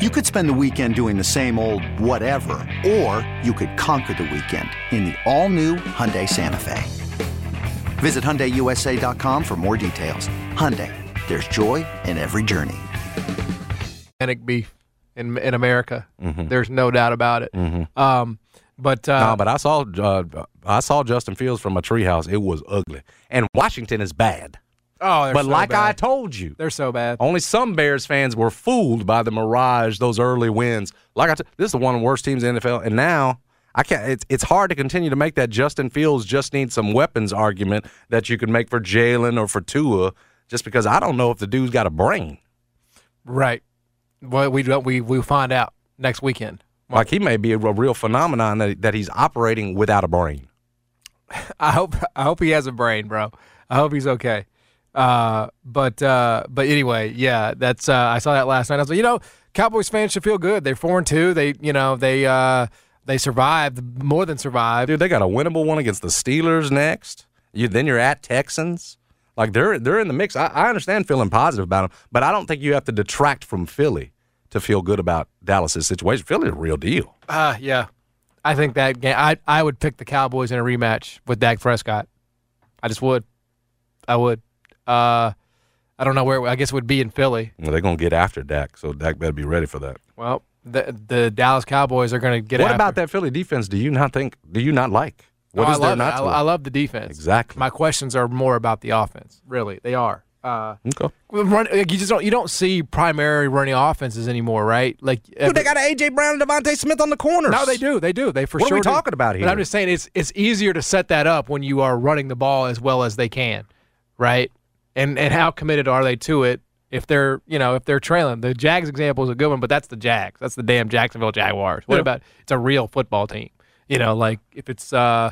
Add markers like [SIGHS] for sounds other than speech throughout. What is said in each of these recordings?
You could spend the weekend doing the same old whatever, or you could conquer the weekend in the all-new Hyundai Santa Fe. Visit HyundaiUSA.com for more details. Hyundai, there's joy in every journey. Hispanic beef in in America. There's no doubt about it. Um, but uh, no, but I saw uh, I saw Justin Fields from a treehouse. It was ugly, and Washington is bad. Oh, but so like I told you, they're so bad. only some Bears fans were fooled by the mirage, those early wins. Like I, t- this is the one of the worst teams in the NFL, and now I can't. It's it's hard to continue to make that Justin Fields just needs some weapons argument that you could make for Jalen or for Tua, just because I don't know if the dude's got a brain. Right. Well, we. We we find out next weekend. Like he may be a, a real phenomenon that that he's operating without a brain. [LAUGHS] I hope I hope he has a brain, bro. I hope he's okay. Uh, but uh, but anyway, yeah, that's uh, I saw that last night. I was like, you know, Cowboys fans should feel good. They're four and two. They you know they uh, they survived more than survived. Dude, they got a winnable one against the Steelers next. You then you're at Texans. Like they're they're in the mix. I, I understand feeling positive about them, but I don't think you have to detract from Philly to feel good about Dallas's situation. Philly's a real deal. Uh, yeah, I think that game. I I would pick the Cowboys in a rematch with Dak Prescott. I just would. I would. Uh, I don't know where. I guess it would be in Philly. Well, they're gonna get after Dak, so Dak better be ready for that. Well, the the Dallas Cowboys are going to get. what after. about that Philly defense? Do you not think? Do you not like? What Oh, is I there love it. not I, to? I love the defense. Exactly. My questions are more about the offense. Really, they are. Uh, okay. run, you just don't you don't see primary running offenses anymore, right? Like Dude, they got AJ Brown and DeVonta Smith on the corners. no, they do, they do, they for What are sure. we do. talking about But? I'm just saying it's it's easier to set that up when you are running the ball as well as they can, right? And and how committed are they to it? If they're you know if they're trailing, the Jags example is a good one, but that's the Jags. That's the damn Jacksonville Jaguars. What Yeah. about it's a real football team? You know, like if it's uh.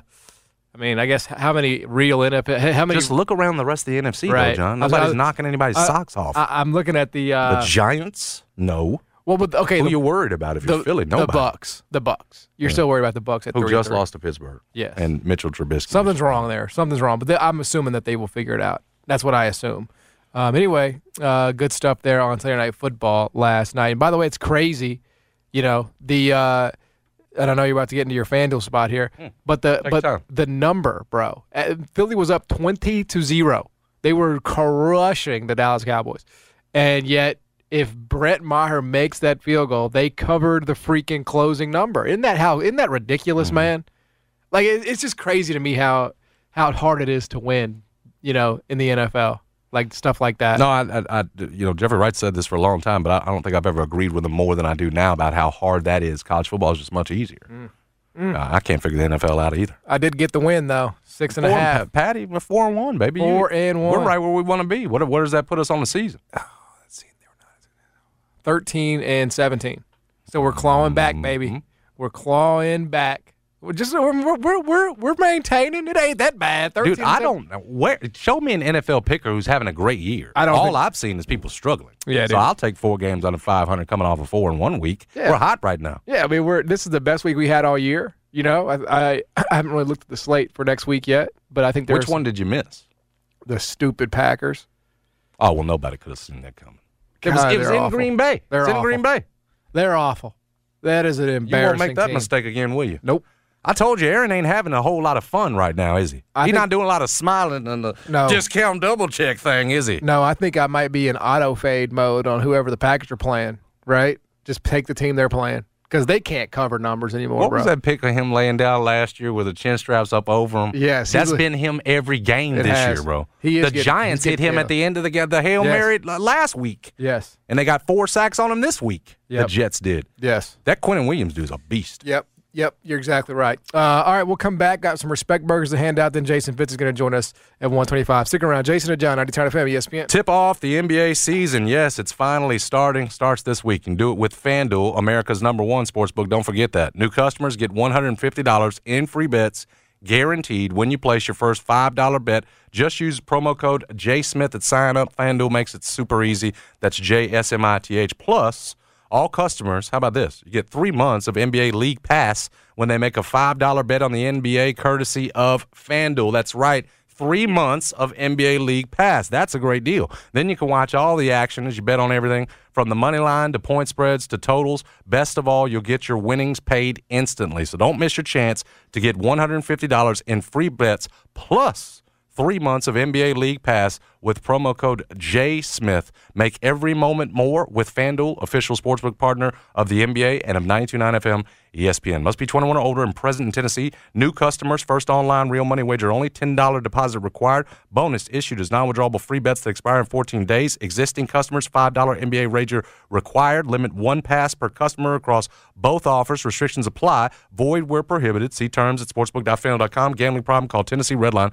I mean, I guess how many real NFL? How many? Just look around the rest of the NFC, Right. though, John. Nobody's I was- knocking anybody's I- socks off. I, I'm looking at the uh, the Giants? No. well, but okay, Who the, you worried about if you're the, Philly? the Bucs, the Bucs. You're still worried about the Bucs at Who three just lost to Pittsburgh. Yes. And Mitchell Trubisky. Something's wrong there. Something's wrong. But they, I'm assuming that they will figure it out. That's what I assume. Um, anyway, uh, good stuff there on Saturday Night Football last night. And by the way, it's crazy. You know the. Uh, and I know you're about to get into your FanDuel spot here, but the Take but time. the number, bro. Uh, Philly was up twenty to zero. They were crushing the Dallas Cowboys, and yet if Brett Maher makes that field goal, they covered the freaking closing number. Isn't that how? Isn't that ridiculous, man? Like it, it's just crazy to me how how hard it is to win. You know, in the NFL, like stuff like that. No, I, I, I, you know, Jeffrey Wright said this for a long time, but I, I don't think I've ever agreed with him more than I do now about how hard that is. College football is just much easier. Mm. Mm. Uh, I can't figure the NFL out either. I did get the win though, six and a half. Patty, we're four and one, baby. You- Four and one. We're right where we want to be. What, where does that put us on the season? [SIGHS] 13 and 17. So we're clawing back, baby. Mm-hmm. We're clawing back. We're just we're we're we're, we're maintaining. It ain't that bad. 13 Dude, I don't know where. Show me an NFL picker who's having a great year. I don't All think- I've seen is people struggling. Yeah, so dude. I'll take four games under 500 coming off of four in one week. Yeah. We're hot right now. Yeah, I mean we're this is the best week we had all year. You know, I I, I haven't really looked at the slate for next week yet, but I think there's Which one did you miss? the stupid Packers. Oh well, nobody could have seen that coming. It was, it was in awful. Green Bay. They're it's in awful. Green Bay. They're awful. That is an embarrassing. You won't make that team. mistake again, will you? Nope. I told you, Aaron ain't having a whole lot of fun right now, is he? He's not doing a lot of smiling and the No. discount double check thing, is he? No, I think I might be in auto fade mode on whoever the Packers are playing. Right? Just take the team they're playing because they can't cover numbers anymore. What bro. was that pic of him laying down last year with the chin straps up over him? Yes, that's been him every game this has. year, bro. He is the getting- Giants hit him at the end of the the hail Yes. mary last week, Yes. and they got four sacks on him this week. Yep. The Jets did. Yes. That Quinnen Williams dude's a beast. Yep. Yep, you're exactly right. Uh, all right, we'll come back. Got some respect burgers to hand out. Then Jason Fitz is going to join us at 125. Stick around. Jason and John, 90 Town FM, ESPN. Tip off the NBA season. Yes, it's finally starting. Starts this week. You can do it with FanDuel, America's number one sports book. Don't forget that. New customers get $150 in free bets guaranteed when you place your first $5 bet. Just use promo code JSmith at sign up. FanDuel makes it super easy. That's J S M I T H. Plus, all customers, how about this? You get three months of NBA League Pass when they make a $5 bet on the NBA courtesy of FanDuel. That's right. Three months of NBA League Pass. That's a great deal. Then you can watch all the action as you bet on everything from the money line to point spreads to totals. Best of all, you'll get your winnings paid instantly. So don't miss your chance to get $150 in free bets plus three months of NBA League Pass with promo code JSmith. Make every moment more with FanDuel, official sportsbook partner of the NBA and of 92.9 FM ESPN. Must be 21 or older and present in Tennessee. New customers, first online real money wager, only $10 deposit required. Bonus issued as non-withdrawable free bets that expire in 14 days. Existing customers, $5 NBA wager required. Limit one pass per customer across both offers. Restrictions apply. Void where prohibited. See terms at sportsbook.fanduel.com. Gambling problem? Call Tennessee Redline.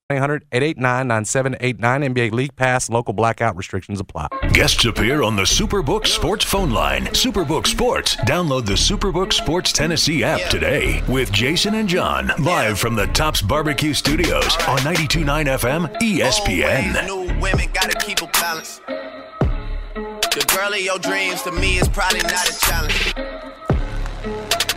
800 889 9789 NBA League Pass. Local blackout restrictions apply. Guests appear on the Superbook Sports phone line. Superbook Sports. Download the Superbook Sports Tennessee app today with Jason and John live from the Tops Barbecue Studios on 92.9 FM ESPN. New women gotta keep a balance. The girl of your dreams to me is probably not a challenge.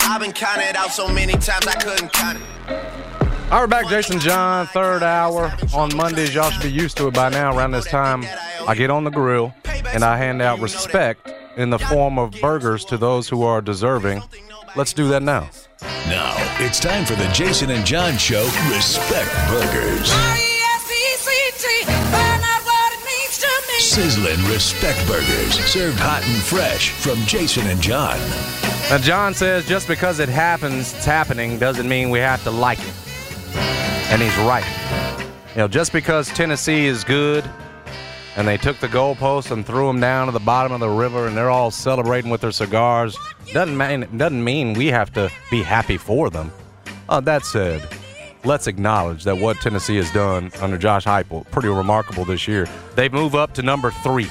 I've been counted out so many times I couldn't count it. All right, back, Jason John, third hour on Mondays. Y'all should be used to it by now. Around this time, I get on the grill and I hand out respect in the form of burgers to those who are deserving. Let's do that now. Now it's time for the Jason and John Show Respect Burgers. Sizzling Respect Burgers, served hot and fresh from Jason and John. Now, John says just because it happens, it's happening, doesn't mean we have to like it. And he's right. You know, just because Tennessee is good and they took the goalposts and threw them down to the bottom of the river and they're all celebrating with their cigars, doesn't mean, doesn't mean we have to be happy for them. Uh, that said, let's acknowledge that what Tennessee has done under Josh Heupel, pretty remarkable this year. They move up to number three.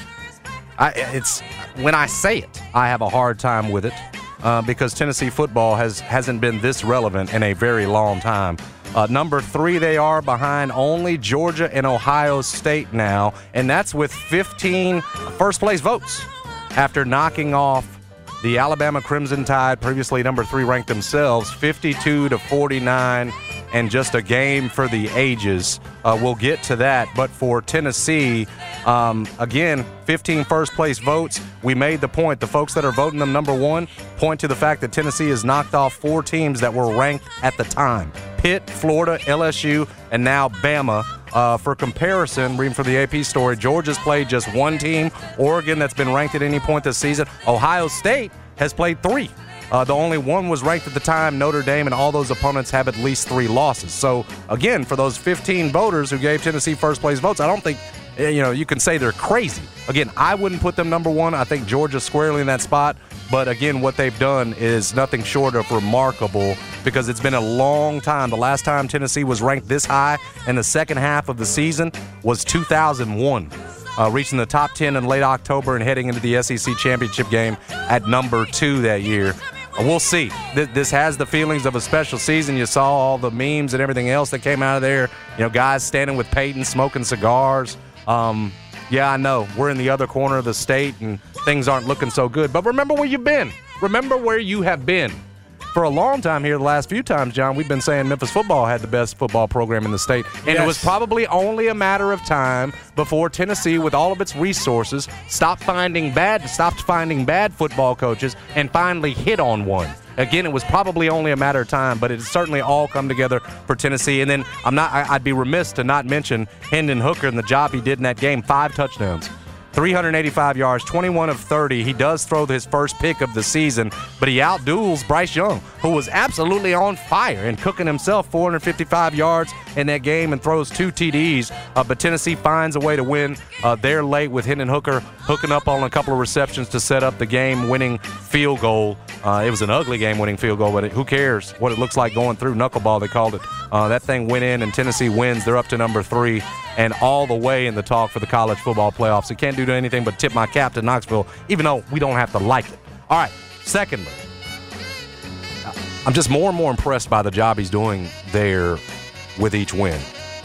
I, it's when I say it, I have a hard time with it uh, because Tennessee football has hasn't been this relevant in a very long time. Uh, number three, they are behind only Georgia and Ohio State now, and that's with 15 first place votes after knocking off the Alabama Crimson Tide, previously number three ranked themselves, 52 to 49, and just a game for the ages. Uh, we'll get to that. But for Tennessee, um, again, 15 first place votes. We made the point. The folks that are voting them number one point to the fact that Tennessee has knocked off four teams that were ranked at the time Pitt, Florida, LSU, and now Bama. Uh, for comparison, reading from the AP story, Georgia's played just one team. Oregon, that's been ranked at any point this season. Ohio State has played three. Uh, the only one was ranked at the time, Notre Dame, and all those opponents have at least three losses. So, again, for those 15 voters who gave Tennessee first place votes, I don't think eh, you know you can say they're crazy. Again, I wouldn't put them number one. I think Georgia's squarely in that spot. But again, what they've done is nothing short of remarkable because it's been a long time. The last time Tennessee was ranked this high in the second half of the season was 2001 uh, reaching the top 10 in late October and heading into the SEC championship game at number two that year. We'll see. This, this has the feelings of a special season. You saw all the memes and everything else that came out of there. You know, guys standing with Peyton smoking cigars. Um, yeah, I know. We're in the other corner of the state and things aren't looking so good. But remember where you've been. Remember where you have been for a long time here, the last few times, John, we've been saying Memphis football had the best football program in the state. And yes. it was probably only a matter of time before Tennessee, with all of its resources, stopped finding bad stopped finding bad football coaches and finally hit on one. Again, it was probably only a matter of time, but it certainly all come together for Tennessee. And then I'm not I'd be remiss to not mention Hendon Hooker and the job he did in that game. Five touchdowns. 385 yards, 21 of 30. He does throw his first pick of the season, but he outduels Bryce Young, who was absolutely on fire and cooking himself 455 yards in that game and throws two TDs. Uh, but Tennessee finds a way to win. Uh, they're late with Hendon Hooker hooking up on a couple of receptions to set up the game-winning field goal. Uh, it was an ugly game-winning field goal, but it, who cares what it looks like going through knuckleball? They called it. Uh, that thing went in, and Tennessee wins. They're up to number three and all the way in the talk for the college football playoffs. I can't do anything but tip my cap to Knoxville, even though we don't have to like it. All right. Secondly, I'm just more and more impressed by the job he's doing there with each win.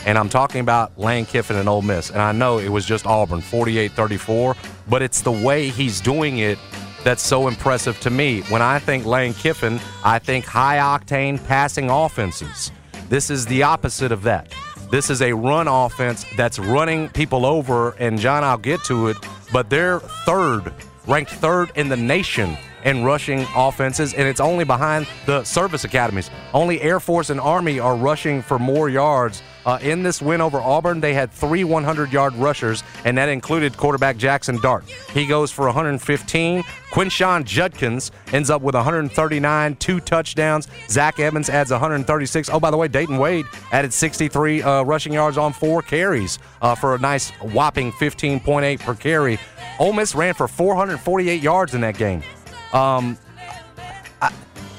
And I'm talking about Lane Kiffin and Ole Miss. And I know it was just Auburn, 48 34, but it's the way he's doing it that's so impressive to me. When I think Lane Kiffin, I think high octane passing offenses. This is the opposite of that. This is a run offense that's running people over, and John, I'll get to it, but they're third, ranked third in the nation in rushing offenses, and it's only behind the service academies. Only Air Force and Army are rushing for more yards uh, in this win over Auburn, they had three 100 yard rushers, and that included quarterback Jackson Dart. He goes for 115. Quinshon Judkins ends up with 139, two touchdowns. Zach Evans adds 136. Oh, by the way, Dayton Wade added 63 uh, rushing yards on four carries uh, for a nice whopping 15.8 per carry. Ole Miss ran for 448 yards in that game. Um,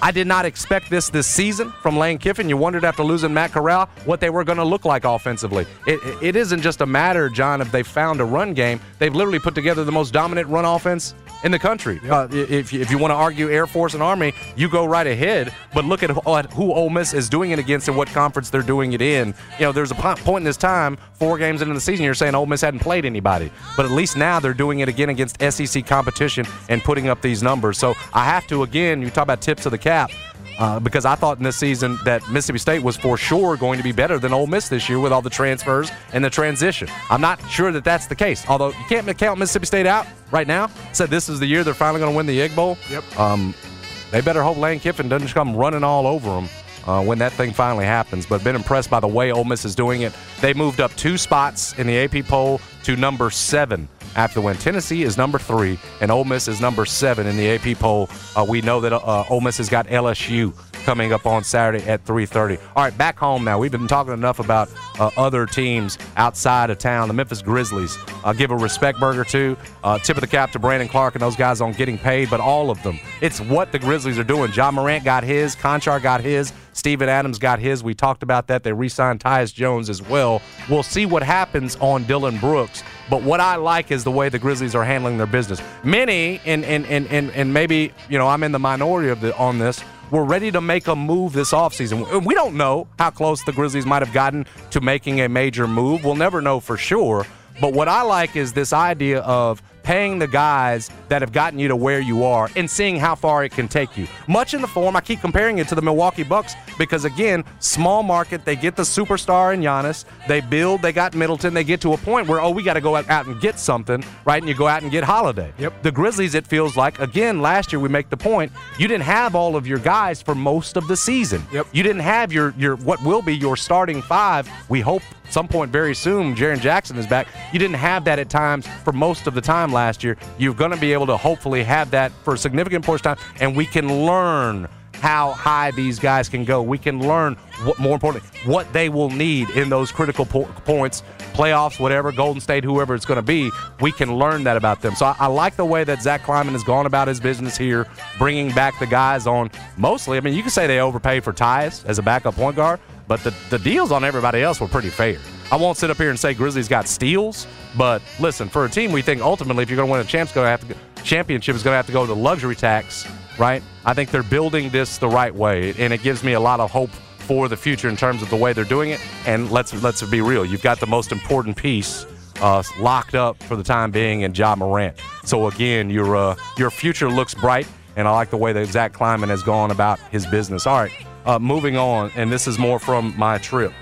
I did not expect this this season from Lane Kiffin. You wondered after losing Matt Corral what they were going to look like offensively. It, it isn't just a matter, John, if they found a run game. They've literally put together the most dominant run offense in the country. Yep. Uh, if, if you want to argue Air Force and Army, you go right ahead. But look at who Ole Miss is doing it against and what conference they're doing it in. You know, there's a point in this time, four games into the season, you're saying Ole Miss hadn't played anybody. But at least now they're doing it again against SEC competition and putting up these numbers. So I have to, again, you talk about tips of the cap. Uh, because I thought in this season that Mississippi State was for sure going to be better than Ole Miss this year with all the transfers and the transition. I'm not sure that that's the case. Although you can't count Mississippi State out right now. Said this is the year they're finally going to win the Egg Bowl. Yep. Um, they better hope Lane Kiffin doesn't come running all over them. Uh, when that thing finally happens. But been impressed by the way Ole Miss is doing it. They moved up two spots in the AP poll to number seven after the win. Tennessee is number three, and Ole Miss is number seven in the AP poll. Uh, we know that uh, Ole Miss has got LSU coming up on Saturday at 3:30. All right, back home now. We've been talking enough about uh, other teams outside of town. The Memphis Grizzlies. I'll give a respect burger to. Uh, tip of the cap to Brandon Clarke and those guys on getting paid, but all of them. It's what the Grizzlies are doing. Ja Morant got his. Konchar got his. Steven Adams got his. We talked about that. They re-signed Tyus Jones as well. We'll see what happens on Dillon Brooks. But what I like is the way the Grizzlies are handling their business. Many, and and and and, and maybe you know I'm in the minority of the on this were ready to make a move this offseason. We don't know how close the Grizzlies might have gotten to making a major move. We'll never know for sure. But what I like is this idea of paying the guys that have gotten you to where you are and seeing how far it can take you. Much in the form, I keep comparing it to the Milwaukee Bucks because, again, small market, they get the superstar in Giannis, they build, they got Middleton, they get to a point where, oh, we got to go out and get something, right? And you go out and get Holiday. Yep. The Grizzlies, it feels like, again, last year we make the point, you didn't have all of your guys for most of the season. Yep. You didn't have your, your what will be your starting five. We hope some point very soon, Jaren Jackson is back. You didn't have that at times for most of the time last year. You're going to be able to hopefully have that for a significant portion of time, and we can learn how high these guys can go. We can learn what, more importantly, what they will need in those critical po- points, playoffs, whatever, Golden State, whoever it's going to be. We can learn that about them. So I, I like the way that Zach Kleiman has gone about his business here, bringing back the guys on mostly. I mean, you can say they overpaid for Tyus as a backup point guard, but the, the deals on everybody else were pretty fair. I won't sit up here and say Grizzlies got steals, but listen, for a team, we think ultimately if you're going to win a champ's going to have to championship is going to have to go to luxury tax, right? I think they're building this the right way, and it gives me a lot of hope for the future in terms of the way they're doing it. And let's let's be real, you've got the most important piece uh, locked up for the time being in Ja Morant. So again, your uh, your future looks bright, and I like the way that Zach Kleiman has gone about his business. All right, uh, moving on, and this is more from my trip.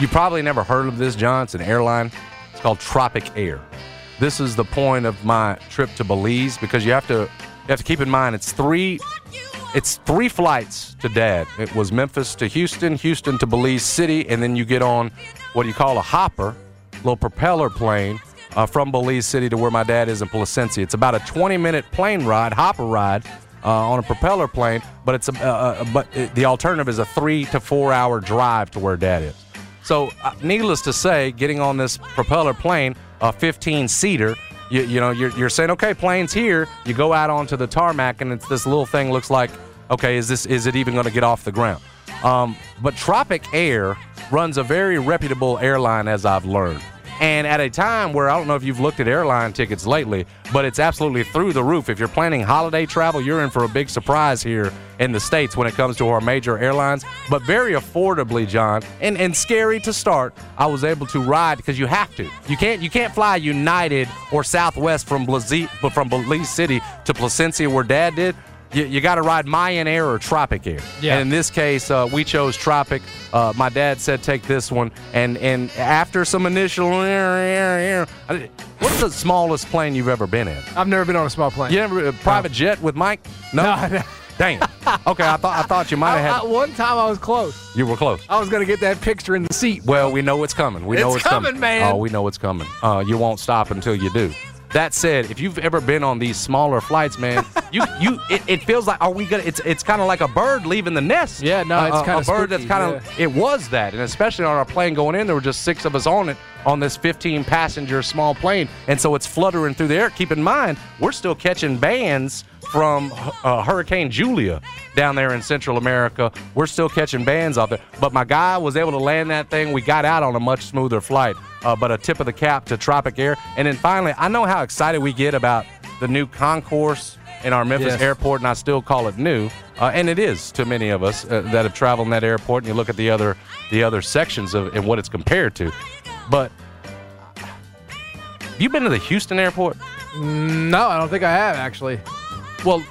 You probably never heard of this, John. It's an airline. It's called Tropic Air. This is the point of my trip to Belize because you have to you have to keep in mind it's three it's three flights to dad. It was Memphis to Houston, Houston to Belize City, and then you get on what you call a hopper, little propeller plane uh, from Belize City to where my dad is in Placencia. It's about a 20 minute plane ride, hopper ride. Uh, on a propeller plane, but it's a, uh, uh, but it, the alternative is a three to four hour drive to where dad is. So, uh, needless to say, getting on this propeller plane, a 15 seater, you, you know, you're, you're saying, okay, plane's here. You go out onto the tarmac, and it's this little thing looks like, okay, is this is it even going to get off the ground? Um, but Tropic Air runs a very reputable airline, as I've learned. And at a time where I don't know if you've looked at airline tickets lately, but it's absolutely through the roof. If you're planning holiday travel, you're in for a big surprise here in the States when it comes to our major airlines. But very affordably, John, and, and scary to start, I was able to ride because you have to. You can't you can't fly United or Southwest from Belize, from Belize City to Placencia where Dad did you, you got to ride Mayan Air or Tropic Air. Yeah. And in this case, uh, we chose Tropic. Uh, my dad said take this one, and and after some initial, what's the smallest plane you've ever been in? I've never been on a small plane. You ever a private jet with Mike? No. No, no. Dang. Okay, I thought I thought you might I, have I, had. one time I was close. You were close. I was gonna get that picture in the seat. Well, we know it's coming. We know It's it's coming, coming, man. Oh, we know it's coming. Uh, you won't stop until you do. That said, if you've ever been on these smaller flights, man, you you it, it feels like are we gonna? It's it's kind of like a bird leaving the nest. Yeah, no, it's Uh, kinda a bird that's kind of. It was that, and especially on our plane going in, there were just six of us on it on this 15 passenger small plane, and so it's fluttering through the air. Keep in mind, we're still catching bands from uh, Hurricane Julia down there in Central America. We're still catching bands out there. But my guy was able to land that thing. We got out on a much smoother flight. Uh, but a tip of the cap to Tropic Air. And then finally, I know how excited we get about the new concourse in our Memphis Yes. airport, and I still call it new. Uh, and it is to many of us uh, that have traveled in that airport. And you look at the other the other sections of and what it's compared to. But have you been to the Houston airport? No, I don't think I have actually. Well,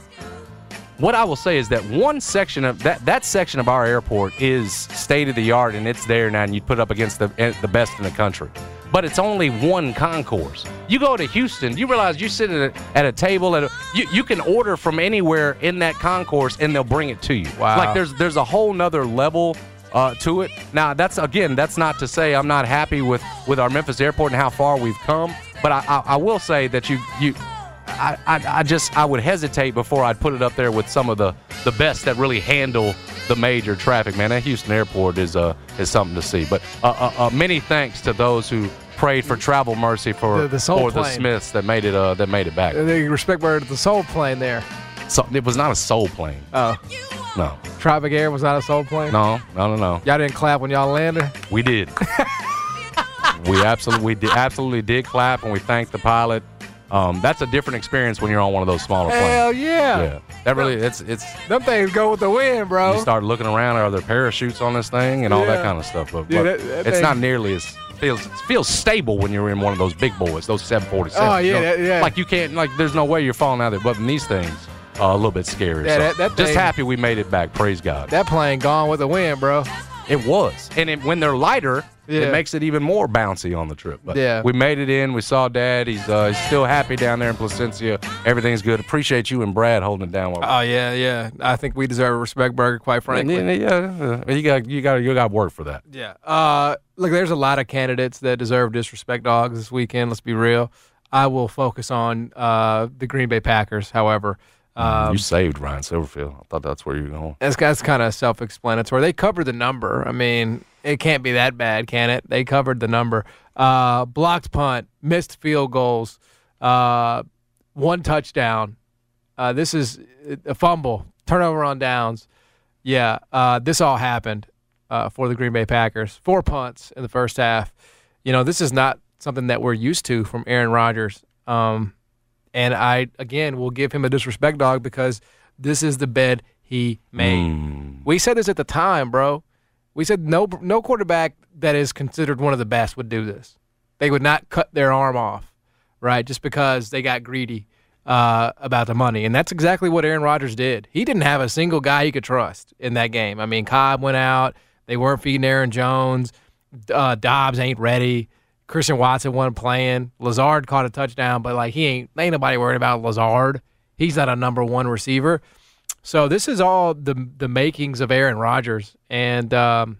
what I will say is that one section of that that section of our airport is state of the art, and it's there now, and you put up against the eh, the best in the country. But it's only one concourse. You go to Houston, you realize you sit at a, at a table at a, you, you can order from anywhere in that concourse, and they'll bring it to you. Wow. Like there's there's a whole nother level uh, to it. Now that's again that's not to say I'm not happy with with our Memphis airport and how far we've come, but I, I, I will say that you you I, I, I just I would hesitate before I'd put it up there with some of the the best that really handle the major traffic. Man, that Houston airport is uh is something to see. But uh, uh, uh, many thanks to those who prayed for travel mercy for The- the for the. Smiths that made it uh that made it back. They respect word the soul plane there. So it was not a soul plane. Oh, No, Tropic Air was not a soul plane. no, no, no, no. Y'all didn't clap when y'all landed. We did. [LAUGHS] we absolutely we did, absolutely did clap and we thanked the pilot. Um, that's a different experience when you're on one of those smaller planes. Hell yeah. Yeah, that really it's it's Them things go with the wind, bro. you start looking around are there parachutes on this thing and all that Yeah. kind of stuff but, Yeah, but that- that it's thing- not nearly as feels feels stable when you're in one of those big boys, those 747s. Oh, yeah, that- yeah. Like you can't like there's no way you're falling out of there. But in these things, uh, a little bit scary. Yeah, So that- that just thing- happy we made it back. Praise God. That plane gone with the wind, bro. It was, and it, when they're lighter, Yeah. it makes it even more bouncy on the trip. But Yeah. we made it in. We saw Dad. He's uh, he's still happy down there in Placencia. Everything's good. Appreciate you and Brad holding it down. Oh yeah, yeah. I think we deserve a respect burger, quite frankly. yeah, yeah, yeah. you got you got you got work for that. Yeah. Uh, look, there's a lot of candidates that deserve disrespect dogs this weekend. Let's be real. I will focus on uh, the Green Bay Packers. However, um, you saved Ryan Silverfield. I thought that's where you were going. that's, that's kind of self-explanatory. They covered the number. I mean, it can't be that bad, can it? They covered the number. Uh, blocked punt, missed field goals, uh, one touchdown. Uh, this is a fumble, turnover on downs. Yeah, uh, this all happened uh, for the Green Bay Packers. Four punts in the first half. You know, this is not something that we're used to from Aaron Rodgers. Um, and I, again, will give him a disrespect dog because this is the bed he made. We said this at the time, bro. We said no, no quarterback that is considered one of the best would do this. They would not cut their arm off, right? Just because they got greedy uh, about the money, and that's exactly what Aaron Rodgers did. He didn't have a single guy he could trust in that game. I mean, Cobb went out. They weren't feeding Aaron Jones. Uh, Doubs ain't ready. Christian Watson wasn't playing. Lazard caught a touchdown, but like he ain't ain't nobody worried about Lazard. He's not a number one receiver. So this is all the the makings of Aaron Rodgers, and um,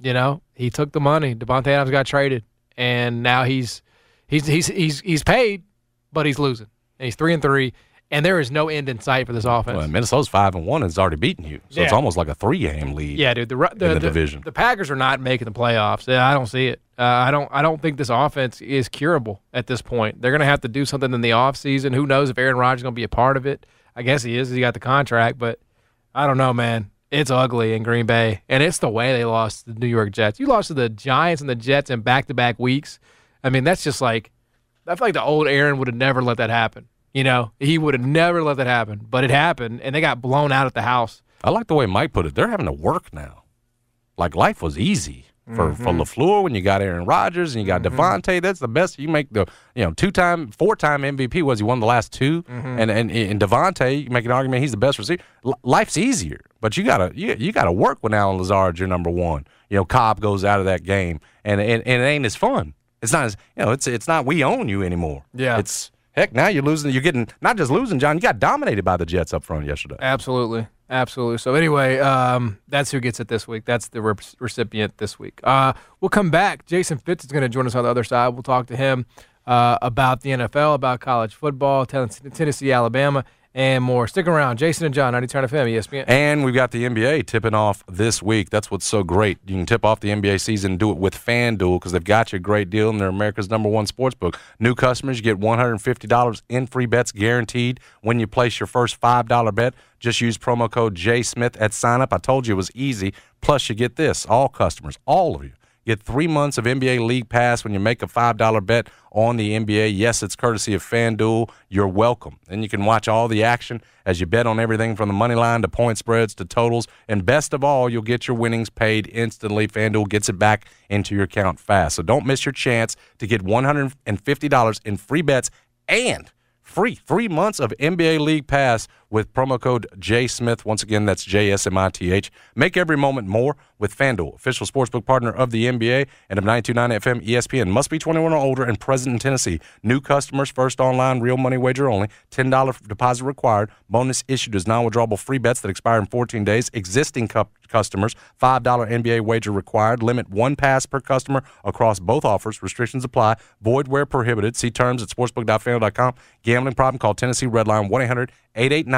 you know he took the money. Davante Adams got traded, and now he's he's he's he's he's paid, but he's losing. And he's three and three, and there is no end in sight for this offense. Well, Minnesota's five and one and has already beaten you, so it's almost like a three game lead. Yeah, dude. The, the, in the the- division. the Packers are not making the playoffs. Yeah, I don't see it. Uh, I don't. I don't think this offense is curable at this point. They're going to have to do something in the offseason. Who knows if Aaron Rodgers is going to be a part of it? I guess he is. He got the contract, but I don't know, man. It's ugly in Green Bay, and it's the way they lost the New York Jets. You lost to the Giants and the Jets in back-to-back weeks. I mean, that's just like I feel like the old Aaron would have never let that happen. You know, he would have never let that happen, but it happened, and they got blown out at the house. I like the way Mike put it. They're having to work now. Like life was easy for for Mm-hmm. Lafleur when you got Aaron Rodgers and you got Davante. That's the best. You make the you know two time, four time MVP was he won the last 2 Mm-hmm. and and and Davante. You make an argument he's the best receiver. L- life's easier, but you gotta you, you gotta work when Allen Lazard's your number one. You know Cobb goes out of that game and and, and it ain't as fun. It's not as you know it's it's not we own you anymore. Yeah. it's. Heck, now you're losing. You're getting not just losing, John. You got dominated by the Jets up front yesterday. Absolutely. Absolutely. So anyway, um, that's who gets it this week. That's the rep- recipient this week. Uh, we'll come back. Jason Fitz is going to join us on the other side. We'll talk to him uh, about the NFL, about college football, Tennessee, Alabama, and more. Stick around. Jason and John, 90 Turn FM, ESPN. And we've got the NBA tipping off this week. That's what's so great. You can tip off the NBA season and do it with FanDuel because they've got you a great deal and they're America's number one sports book. New customers, you get $150 in free bets guaranteed when you place your first $5 bet. Just use promo code JSmith at sign up. I told you it was easy. Plus, you get this all customers, all of you. Get three months of NBA League Pass when you make a $5 bet on the NBA. Yes, it's courtesy of FanDuel. You're welcome. And you can watch all the action as you bet on everything from the money line to point spreads to totals. And best of all, you'll get your winnings paid instantly. FanDuel gets it back into your account fast. So don't miss your chance to get $150 in free bets and free three months of NBA League Pass with promo code JSmith. Once again, that's J S M I T H. Make every moment more with FanDuel, official sportsbook partner of the NBA and of 929 FM ESPN. Must be 21 or older and present in Tennessee. New customers, first online, real money wager only. $10 deposit required. Bonus issued as non withdrawable free bets that expire in 14 days. Existing cu- customers, $5 NBA wager required. Limit one pass per customer across both offers. Restrictions apply. Void where prohibited. See terms at sportsbook.fanduel.com. Gambling problem? Call Tennessee Redline 1 800 889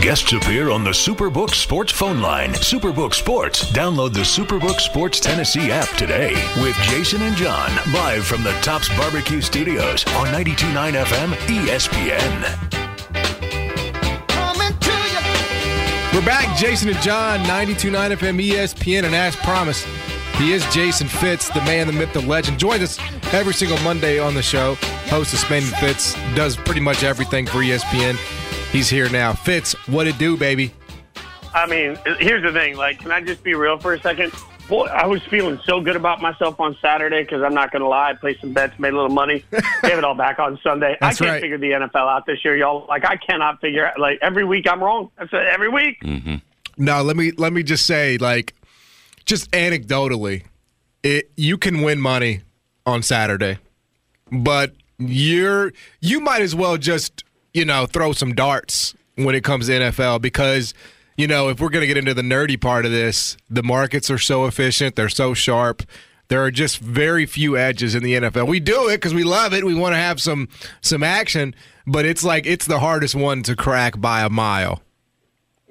Guests appear on the Superbook Sports phone line. Superbook Sports. Download the Superbook Sports Tennessee app today with Jason and John live from the Tops Barbecue Studios on 92.9 FM ESPN. We're back, Jason and John, 92.9 FM ESPN, and as promised, he is Jason Fitz, the man, the myth, the legend. Joins us every single Monday on the show. Host of Spain and Fitz, does pretty much everything for ESPN. He's here now. Fitz, what it do, baby? I mean, here's the thing. Like, can I just be real for a second? Boy, I was feeling so good about myself on Saturday because I'm not going to lie, I played some bets, made a little money, [LAUGHS] gave it all back on Sunday. That's I can't right. figure the NFL out this year, y'all. Like, I cannot figure out. Like, every week I'm wrong. That's it, every week. Mm-hmm. No, let me let me just say, like, just anecdotally, it you can win money on Saturday, but you're you might as well just you know throw some darts when it comes to NFL because you know if we're gonna get into the nerdy part of this, the markets are so efficient, they're so sharp. There are just very few edges in the NFL. We do it because we love it. We want to have some some action, but it's like it's the hardest one to crack by a mile.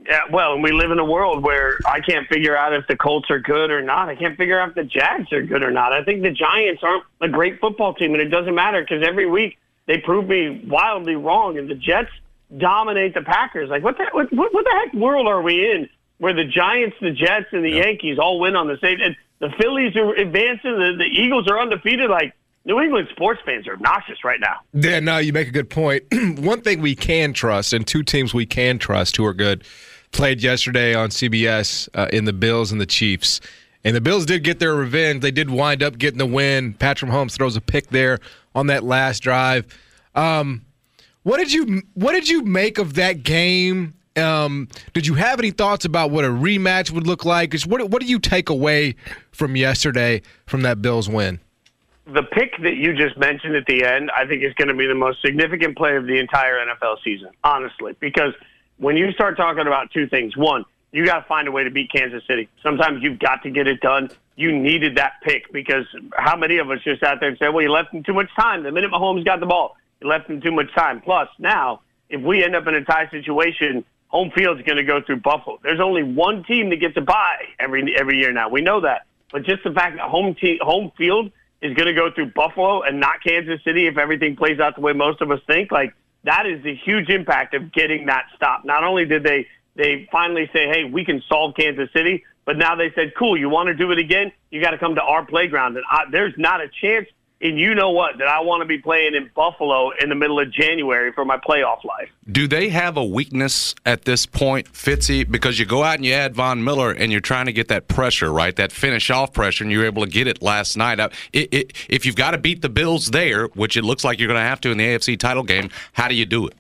Yeah, well, and we live in a world where I can't figure out if the Colts are good or not. I can't figure out if the Jags are good or not. I think the Giants aren't a great football team, and it doesn't matter because every week they proved me wildly wrong, and the Jets dominate the Packers. Like, what the what, what what the heck world are we in where the Giants, the Jets, and the Yankees all win on the same? And the Phillies are advancing, the, the Eagles are undefeated. Like, New England sports fans are obnoxious right now. Yeah, no, you make a good point. [CLEARS THROAT] One thing we can trust, and two teams we can trust who are good, played yesterday on CBS uh, in the Bills and the Chiefs. And the Bills did get their revenge. They did wind up getting the win. Patrick Mahomes throws a pick there on that last drive. Um, what did you What did you make of that game? Um, did you have any thoughts about what a rematch would look like? What What do you take away from yesterday from that Bills win? the pick that you just mentioned at the end, I think is going to be the most significant play of the entire NFL season, honestly, because when you start talking about two things, one, you got to find a way to beat Kansas City. Sometimes you've got to get it done. You needed that pick because how many of us just out there and said, well, you left him too much time. The minute Mahomes got the ball, you left him too much time. Plus, now, if we end up in a tie situation, home field's going to go through Buffalo. There's only one team that gets a bye every every year now. We know that. But just the fact that home team, home field is going to go through Buffalo and not Kansas City if everything plays out the way most of us think, like that is the huge impact of getting that stop. Not only did they they finally say, "Hey, we can solve Kansas City," but now they said, "Cool, you want to do it again? You got to come to our playground." And I, there's not a chance, and you know what, that I want to be playing in Buffalo in the middle of January for my playoff life. Do they have a weakness at this point, Fitzy? Because you go out and you add Von Miller and you're trying to get that pressure, right? That finish off pressure, and you're able to get it last night. It, it, if you've got to beat the Bills there, which it looks like you're going to have to in the AFC title game, how do you do it?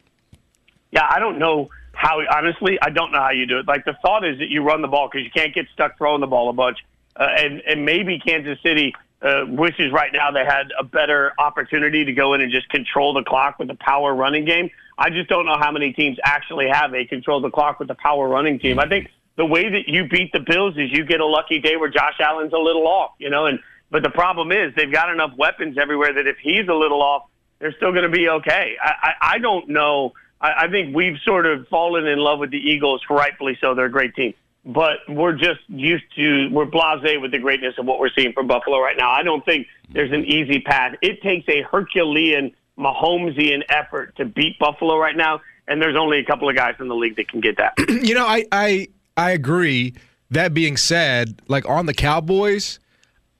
Yeah, I don't know how. Honestly, I don't know how you do it. Like the thought is that you run the ball because you can't get stuck throwing the ball a bunch, uh, and and maybe Kansas City uh, wishes right now they had a better opportunity to go in and just control the clock with a power running game. I just don't know how many teams actually have a control the clock with a power running team. I think the way that you beat the Bills is you get a lucky day where Josh Allen's a little off, you know, and but the problem is they've got enough weapons everywhere that if he's a little off, they're still going to be okay. I, I, I don't know. I, I think we've sort of fallen in love with the Eagles, rightfully so. They're a great team. But we're just used to, we're blasé with the greatness of what we're seeing from Buffalo right now. I don't think there's an easy path. It takes a Herculean, Mahomesian effort to beat Buffalo right now. And there's only a couple of guys in the league that can get that. [CLEARS THROAT] you know, I, I I agree. That being said, like on the Cowboys,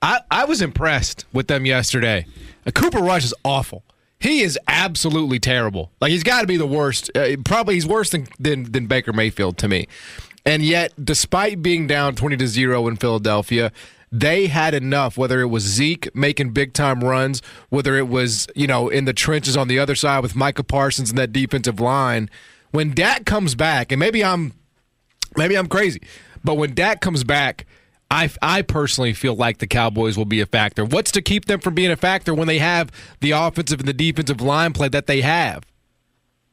I, I was impressed with them yesterday. Cooper Rush is awful. He is absolutely terrible. Like he's got to be the worst. Uh, probably he's worse than, than than Baker Mayfield to me. And yet, despite being down twenty to zero in Philadelphia, they had enough. Whether it was Zeke making big time runs, whether it was you know in the trenches on the other side with Micah Parsons and that defensive line, When Dak comes back, and maybe I'm maybe I'm crazy, but when Dak comes back, I, I personally feel like the Cowboys will be a factor. What's to keep them from being a factor when they have the offensive and the defensive line play that they have?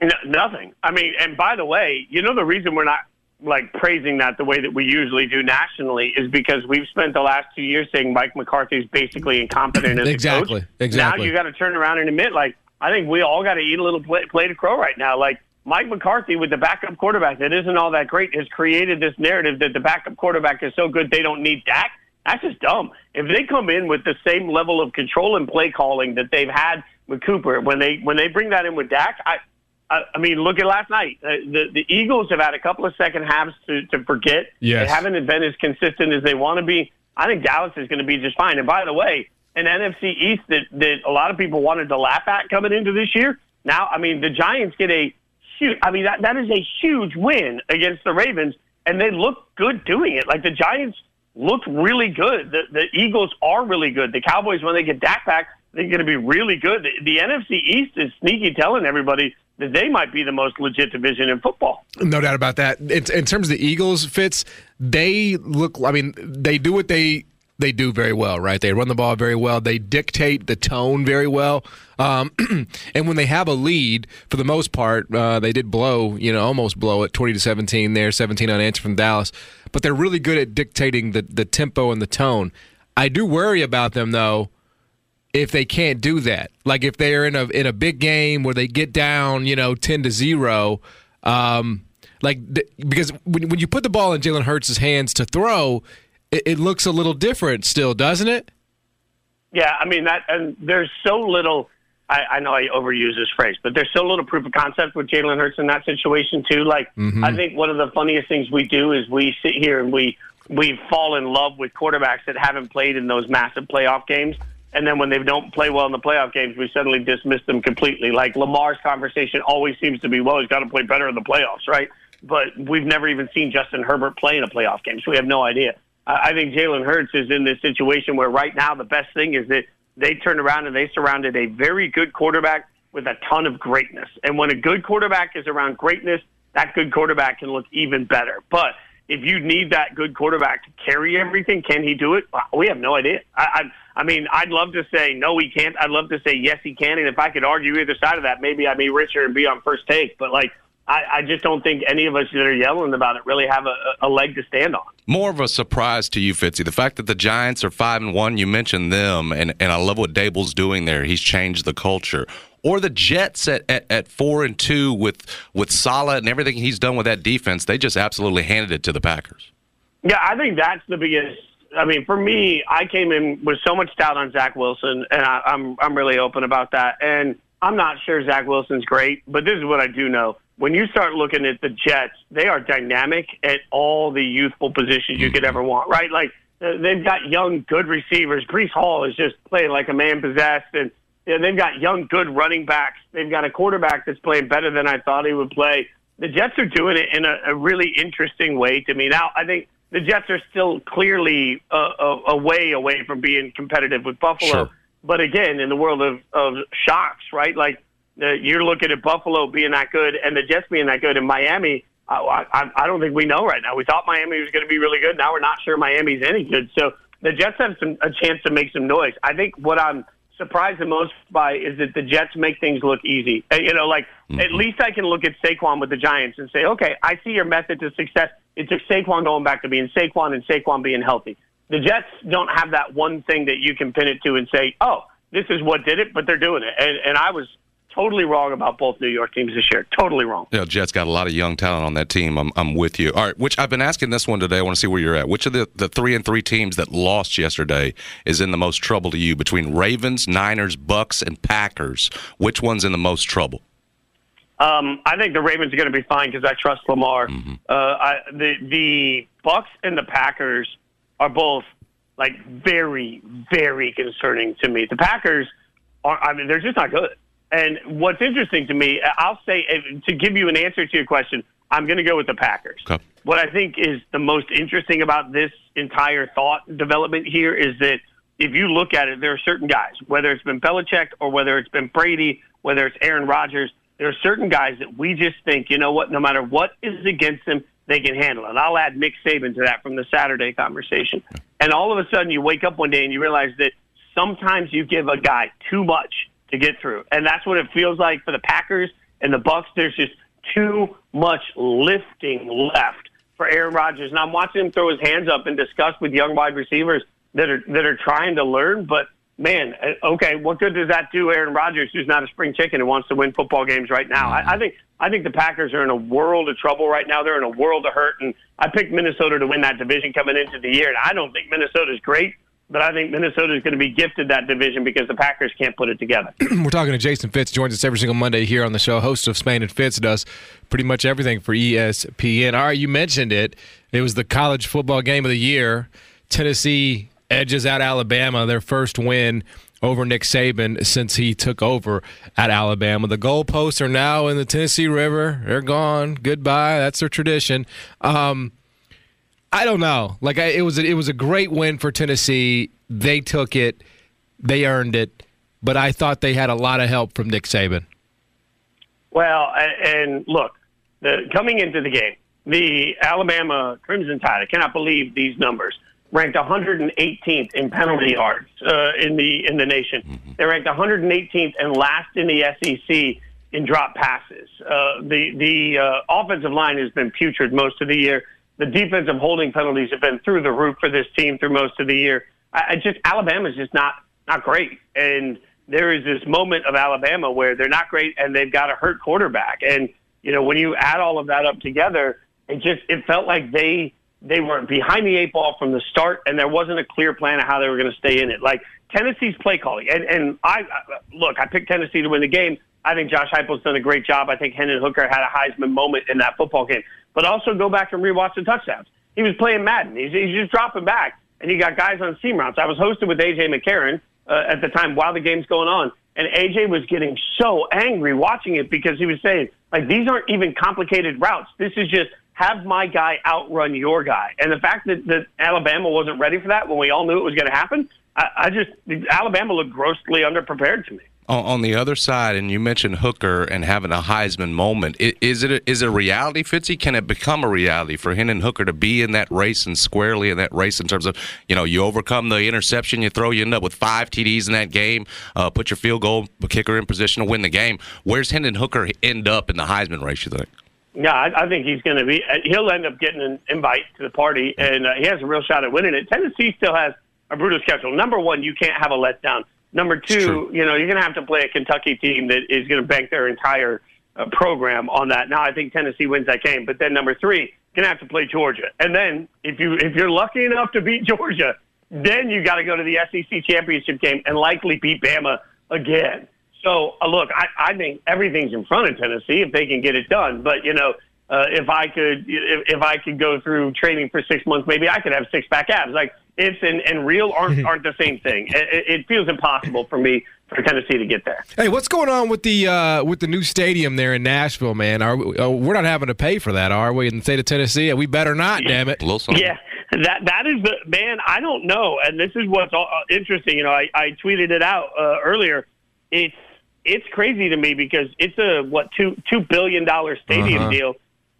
No, nothing. I mean, and by the way, you know the reason we're not like praising that the way that we usually do nationally is because we've spent the last two years saying Mike McCarthy is basically incompetent as exactly, a coach. Exactly. Now you got to turn around and admit, like, I think we all got to eat a little plate, plate of crow right now. Like Mike McCarthy with the backup quarterback that isn't all that great has created this narrative that the backup quarterback is so good they don't need Dak. That's just dumb. If they come in with the same level of control and play calling that they've had with Cooper, when they when they bring that in with Dak, I I mean, look at last night. Uh, the the Eagles have had a couple of second halves to, to forget. Yes. They haven't been as consistent as they want to be. I think Dallas is going to be just fine. And by the way, an NFC East that, that a lot of people wanted to laugh at coming into this year. Now, I mean, the Giants get a huge, I mean, that, that is a huge win against the Ravens, and they look good doing it. Like the Giants looked really good. The, the Eagles are really good. The Cowboys, when they get Dak back, they're going to be really good. The, the NFC East is sneaky telling everybody that they might be the most legit division in football. No doubt about that. In, in terms of the Eagles, Fitz, they look. I mean, they do what they they do very well, right? They run the ball very well. They dictate the tone very well. Um, [CLEARS THROAT] and when they have a lead, for the most part, uh, they did blow, you know, almost blow it, twenty to seventeen there, seventeen unanswered from Dallas. But they're really good at dictating the the tempo and the tone. I do worry about them though if they can't do that. Like if they're in a in a big game where they get down, you know, ten to zero. Um, like because when when you put the ball in Jalen Hurts' hands to throw, it, it looks a little different still, doesn't it? Yeah, I mean that, and there's so little. I, I know I overuse this phrase, but there's so little proof of concept with Jalen Hurts in that situation too. Like Mhm. I think one of the funniest things we do is we sit here and we we fall in love with quarterbacks that haven't played in those massive playoff games. And then when they don't play well in the playoff games, we suddenly dismiss them completely. Like Lamar's conversation always seems to be, well, he's got to play better in the playoffs, right? But we've never even seen Justin Herbert play in a playoff game, so we have no idea. I think Jalen Hurts is in this situation where right now the best thing is that they turned around and they surrounded a very good quarterback with a ton of greatness. And when a good quarterback is around greatness, that good quarterback can look even better. But if you need that good quarterback to carry everything, can he do it? We have no idea. I, I, I mean, I'd love to say no, he can't. I'd love to say yes, he can. And if I could argue either side of that, maybe I'd be richer and be on first take. But like, I, I just don't think any of us that are yelling about it really have a, a leg to stand on. More of a surprise to you, Fitzy. The fact that the Giants are five and one, you mentioned them, and, and I love what Daboll's doing there. He's changed the culture. Or the Jets at, at, at four and two with with Salah and everything he's done with that defense, they just absolutely handed it to the Packers. Yeah, I think that's the biggest. I mean, for me, I came in with so much doubt on Zach Wilson, and I, I'm I'm really open about that. And I'm not sure Zach Wilson's great, but this is what I do know. When you start looking at the Jets, they are dynamic at all the youthful positions you could ever want. Right, like uh, they've got young, good receivers. Breece Hall is just playing like a man possessed, and you know, they've got young, good running backs. They've got a quarterback that's playing better than I thought he would play. The Jets are doing it in a, a really interesting way to me. Now, I think the Jets are still clearly a, a, a way away from being competitive with Buffalo. Sure. But again, in the world of, of shocks, right? Like uh, you're looking at Buffalo being that good and the Jets being that good, and Miami. I, I, I don't think we know right now. We thought Miami was going to be really good. Now we're not sure Miami's any good. So the Jets have some a chance to make some noise. I think what I'm surprised the most by is that the Jets make things look easy. Uh, You know, like at least I can look at Saquon with the Giants and say, okay, I see your method to success. It took Saquon going back to being Saquon and Saquon being healthy. The Jets don't have that one thing that you can pin it to and say, oh, this is what did it, but they're doing it. And, and I was totally wrong about both New York teams this year. Totally wrong. Know, Jets got a lot of young talent on that team. I'm, I'm with you. All right, which I've been asking this one today. I want to see where you're at. Which of the, the three and three teams that lost yesterday is in the most trouble to you between Ravens, Niners, Bucs, and Packers? Which one's in the most trouble? Um, I think the Ravens are going to be fine because I trust Lamar. Uh, I, the the Bucs and the Packers are both like very very concerning to me. The Packers are I mean they're just not good. And what's interesting to me, I'll say to give you an answer to your question, I'm going to go with the Packers. Okay. What I think is the most interesting about this entire thought development here is that if you look at it, there are certain guys, whether it's been Belichick or whether it's been Brady, whether it's Aaron Rodgers, there are certain guys that we just think, you know what, no matter what is against them, they can handle it. I'll add Nick Saban to that from the Saturday conversation. And all of a sudden, you wake up one day and you realize that sometimes you give a guy too much to get through, and that's what it feels like for the Packers and the Bucs. There's just too much lifting left for Aaron Rodgers, and I'm watching him throw his hands up and discuss with young wide receivers that are that are trying to learn, but man, uh, okay, what good does that do Aaron Rodgers, who's not a spring chicken and wants to win football games right now? I, I think I think the Packers are in a world of trouble right now. They're in a world of hurt, and I picked Minnesota to win that division coming into the year. And I don't think Minnesota's great, but I think Minnesota is going to be gifted that division because the Packers can't put it together. [CLEARS THROAT] We're talking to Jason Fitz, joins us every single Monday here on the show. Host of Spain and Fitz does pretty much everything for ESPN. All right, you mentioned it. It was the college football game of the year. Tennessee edges out Alabama, their first win over Nick Saban since he took over at Alabama. The goalposts are now in the Tennessee River. They're gone. Goodbye. That's their tradition. Um, I don't know. Like I, it was, a, it was a great win for Tennessee. They took it. They earned it. But I thought they had a lot of help from Nick Saban. Well, and, and look, the, coming into the game, the Alabama Crimson Tide. I cannot believe these numbers. Ranked 118th in penalty yards uh, in the in the nation. They ranked 118th and last in the SEC in drop passes. Uh, the the uh, offensive line has been putrid most of the year. The defensive holding penalties have been through the roof for this team through most of the year. I, I just Alabama's just not not great, and there is this moment of Alabama where they're not great and they've got a hurt quarterback. And you know when you add all of that up together, it just it felt like they they were behind the eight ball from the start, and there wasn't a clear plan of how they were going to stay in it. Like Tennessee's play calling, and and I look, I picked Tennessee to win the game. I think Josh Heupel's done a great job. I think Hendon Hooker had a Heisman moment in that football game. But also go back and rewatch the touchdowns. He was playing Madden. He's, he's just dropping back, and you got guys on seam routes. I was hosted with AJ McCarron uh, at the time while the game's going on, and AJ was getting so angry watching it because he was saying like these aren't even complicated routes. This is just have my guy outrun your guy. And the fact that, that Alabama wasn't ready for that when we all knew it was going to happen, I, I just Alabama looked grossly underprepared to me. On, the other side, and you mentioned Hooker and having a Heisman moment. Is it a, is it a reality, Fitzy? Can it become a reality for Hendon Hooker to be in that race and squarely in that race in terms of you know you overcome the interception you throw, you end up with five TDs in that game, uh, put your field goal kicker in position to win the game. Where's Hendon Hooker end up in the Heisman race? You think? Yeah, I, I think he's going to be. uh, He'll end up getting an invite to the party, and uh, he has a real shot at winning it. Tennessee still has a brutal schedule. Number one, you can't have a letdown. Number two, you know, you're going to have to play a Kentucky team that is going to bank their entire uh, program on that. Now, I think Tennessee wins that game, but then number three, you're going to have to play Georgia, and then if you if you're lucky enough to beat Georgia, then you got to go to the SEC championship game and likely beat Bama again. So uh, look, I, I think everything's in front of Tennessee if they can get it done. But you know, uh, if I could, if, if I could go through training for six months, maybe I could have six pack abs. Like it's and, and real aren't [LAUGHS] aren't the same thing. It, it- it feels impossible for me for Tennessee to get there. Hey, what's going on with the uh, with the new stadium there in Nashville, man? Are we, uh, we're not having to pay for that, are we? In the state of Tennessee, we better not. Damn it! Yeah, that that is the man. I don't know, and this is what's all, uh, interesting. You know, I, I tweeted it out uh, earlier. It's it's crazy to me because it's a what two two billion dollar stadium Uh-huh. deal,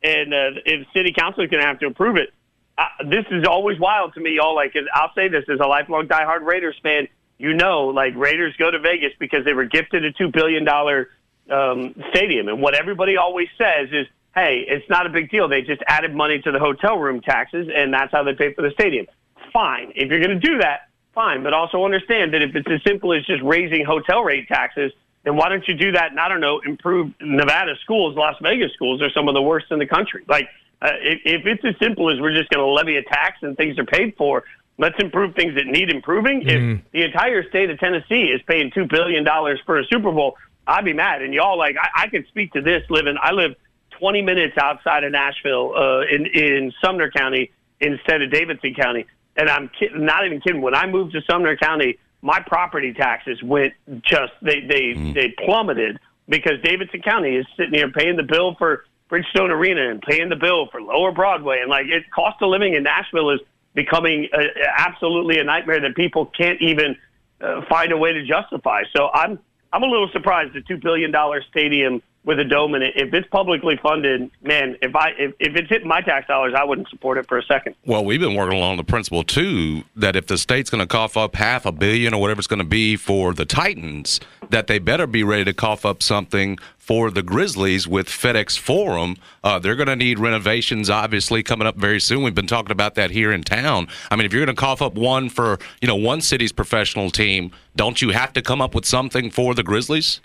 and uh, if city council is going to have to approve it, uh, this is always wild to me. Y'all like, I'll say this as a lifelong diehard Raiders fan. You know, like Raiders go to Vegas because they were gifted a two billion dollar um, stadium, and what everybody always says is, "Hey, it's not a big deal. They just added money to the hotel room taxes, and that's how they pay for the stadium." Fine, if you're going to do that, fine, but also understand that if it's as simple as just raising hotel rate taxes, then why don't you do that? And I don't know, improve Nevada schools, Las Vegas schools are some of the worst in the country. Like, uh, if, if it's as simple as we're just going to levy a tax and things are paid for, let's improve things that need improving. If the entire state of Tennessee is paying two billion dollars for a Super Bowl, I'd be mad. And y'all, like, I, I could speak to this. Living, I live 20 minutes outside of Nashville, uh, in in Sumner County instead of Davidson County. And I'm kid- not even kidding. When I moved to Sumner County, my property taxes went just they they they plummeted because Davidson County is sitting here paying the bill for Bridgestone Arena and paying the bill for Lower Broadway and like it cost of living in Nashville is becoming uh absolutely a nightmare that people can't even uh, find a way to justify. So I'm I'm a little surprised the two billion dollar stadium with a dome in it. If it's publicly funded, man, if I if, if it's hitting my tax dollars, I wouldn't support it for a second. Well, we've been working along the principle too that if the state's going to cough up half a billion or whatever it's going to be for the Titans, that they better be ready to cough up something for the Grizzlies with FedEx Forum. Uh, they're going to need renovations, obviously, coming up very soon. We've been talking about that here in town. I mean, if you're going to cough up one for you know one city's professional team, don't you have to come up with something for the Grizzlies?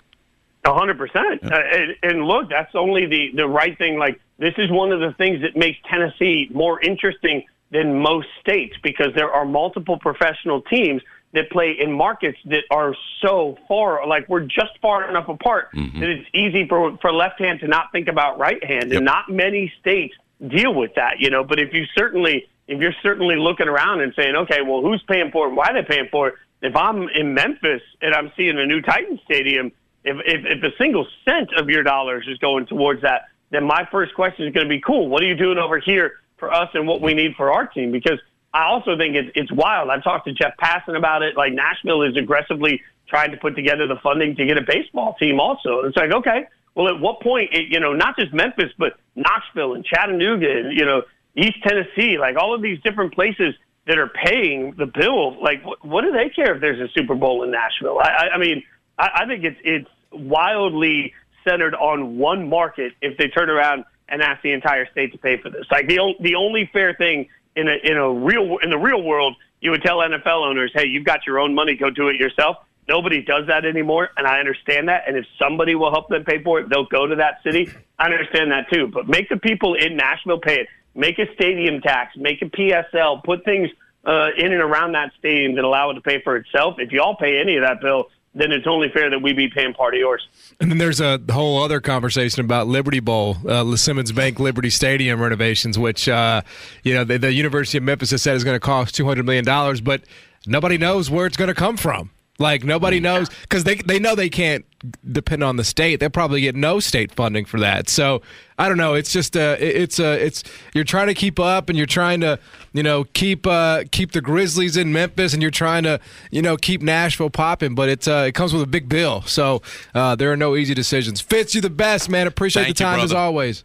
A hundred percent. Uh, and- And look, that's only the the right thing. Like this is one of the things that makes Tennessee more interesting than most states because there are multiple professional teams that play in markets that are so far. Like we're just far enough apart that it's easy for for left hand to not think about right hand, and not many states deal with that. You know, but if you certainly if you're certainly looking around and saying, okay, well, who's paying for it? Why are they paying for it? If I'm in Memphis and I'm seeing a new Titan stadium, if, if, if a single cent of your dollars is going towards that, then my first question is going to be, cool, what are you doing over here for us and what we need for our team? Because I also think it's, it's wild. I've talked to Jeff Passan about it. Like Nashville is aggressively trying to put together the funding to get a baseball team also. It's like, okay, well, at what point, it, you know, not just Memphis, but Knoxville and Chattanooga and, you know, East Tennessee, like all of these different places that are paying the bill, like what, what do they care if there's a Super Bowl in Nashville? I, I, I mean, I, I think it's it's wildly centered on one market. If they turn around and ask the entire state to pay for this, like the the only fair thing in a in a real in the real world, you would tell NFL owners, hey, you've got your own money, go do it yourself. Nobody does that anymore, and I understand that. And if somebody will help them pay for it, they'll go to that city. I understand that too. But make the people in Nashville pay it. Make a stadium tax. Make a PSL. Put things uh, in and around that stadium that allow it to pay for itself. If you all pay any of that bill, then it's only fair that we be paying part of yours. And then there's a whole other conversation about Liberty Bowl, uh, Simmons Bank Liberty Stadium renovations, which uh, you know the, the University of Memphis has said is going to cost 200 million dollars, but nobody knows where it's going to come from. Like nobody knows because they they know they can't depend on the state. They'll probably get no state funding for that. So I don't know. It's just uh, it- it's uh, it's you're trying to keep up and you're trying to you know keep uh, keep the Grizzlies in Memphis and you're trying to you know keep Nashville popping. But it's uh, it comes with a big bill. So uh, there are no easy decisions. Fitz, you the best man. Appreciate Thank the you, time as always.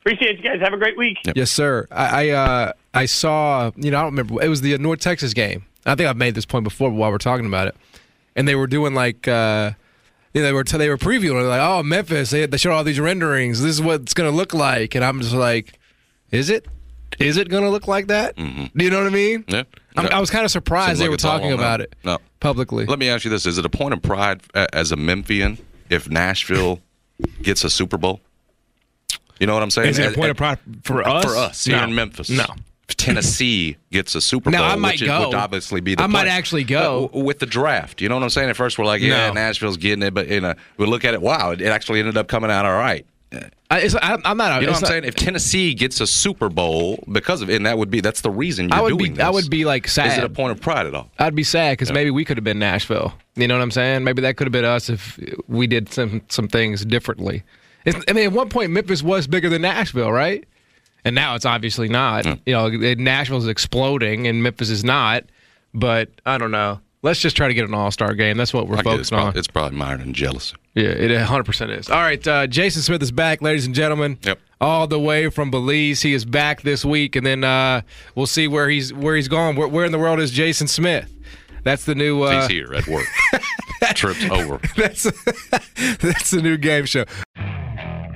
Appreciate you guys. Have a great week. Yes, sir. I I, uh, I saw you know I don't remember it was the North Texas game. I think I've made this point before while we're talking about it, and they were doing like. Uh, you know, they were they were previewing. They're like, "Oh, Memphis! They, they showed all these renderings. This is what it's going to look like." And I'm just like, "Is it? Is it going to look like that? Do you know what I mean?" Yeah. I'm, I was kind of surprised Seems they like were talking about it No. publicly. Let me ask you this: Is it a point of pride as a Memphian if Nashville gets a Super Bowl? You know what I'm saying? Is it a As- point of pride for us? For us here in Memphis. No. If Tennessee gets a Super Now, Bowl, I might which go. would obviously be the I might actually go. But with the draft. You know what I'm saying? At first, we're like, yeah, No. Nashville's getting it, but you know, we look at it. Wow, it actually ended up coming out all right. I, it's, I, I'm not. You know what I'm not- saying? If Tennessee gets a Super Bowl because of it, and that would be that's the reason you're I would doing be. this. I would be like sad. Is it a point of pride at all? I'd be sad because Yeah. maybe we could have been Nashville. You know what I'm saying? Maybe that could have been us if we did some some things differently. It's, I mean, at one point Memphis was bigger than Nashville, right? And now it's obviously not. You know, Nashville's exploding and Memphis is not. But I don't know. Let's just try to get an All Star game. That's what we're guess it's, focused on. probably, it's probably mired in jealousy. Yeah, it 100% is. All right, uh, Jason Smith is back, ladies and gentlemen. Yep. All the way from Belize. He is back this week, and then uh, we'll see where he's where he's gone. Where, where in the world is Jason Smith? That's the new. Uh, He's here at work. [LAUGHS] Trips over. [LAUGHS] that's [LAUGHS] that's the new game show.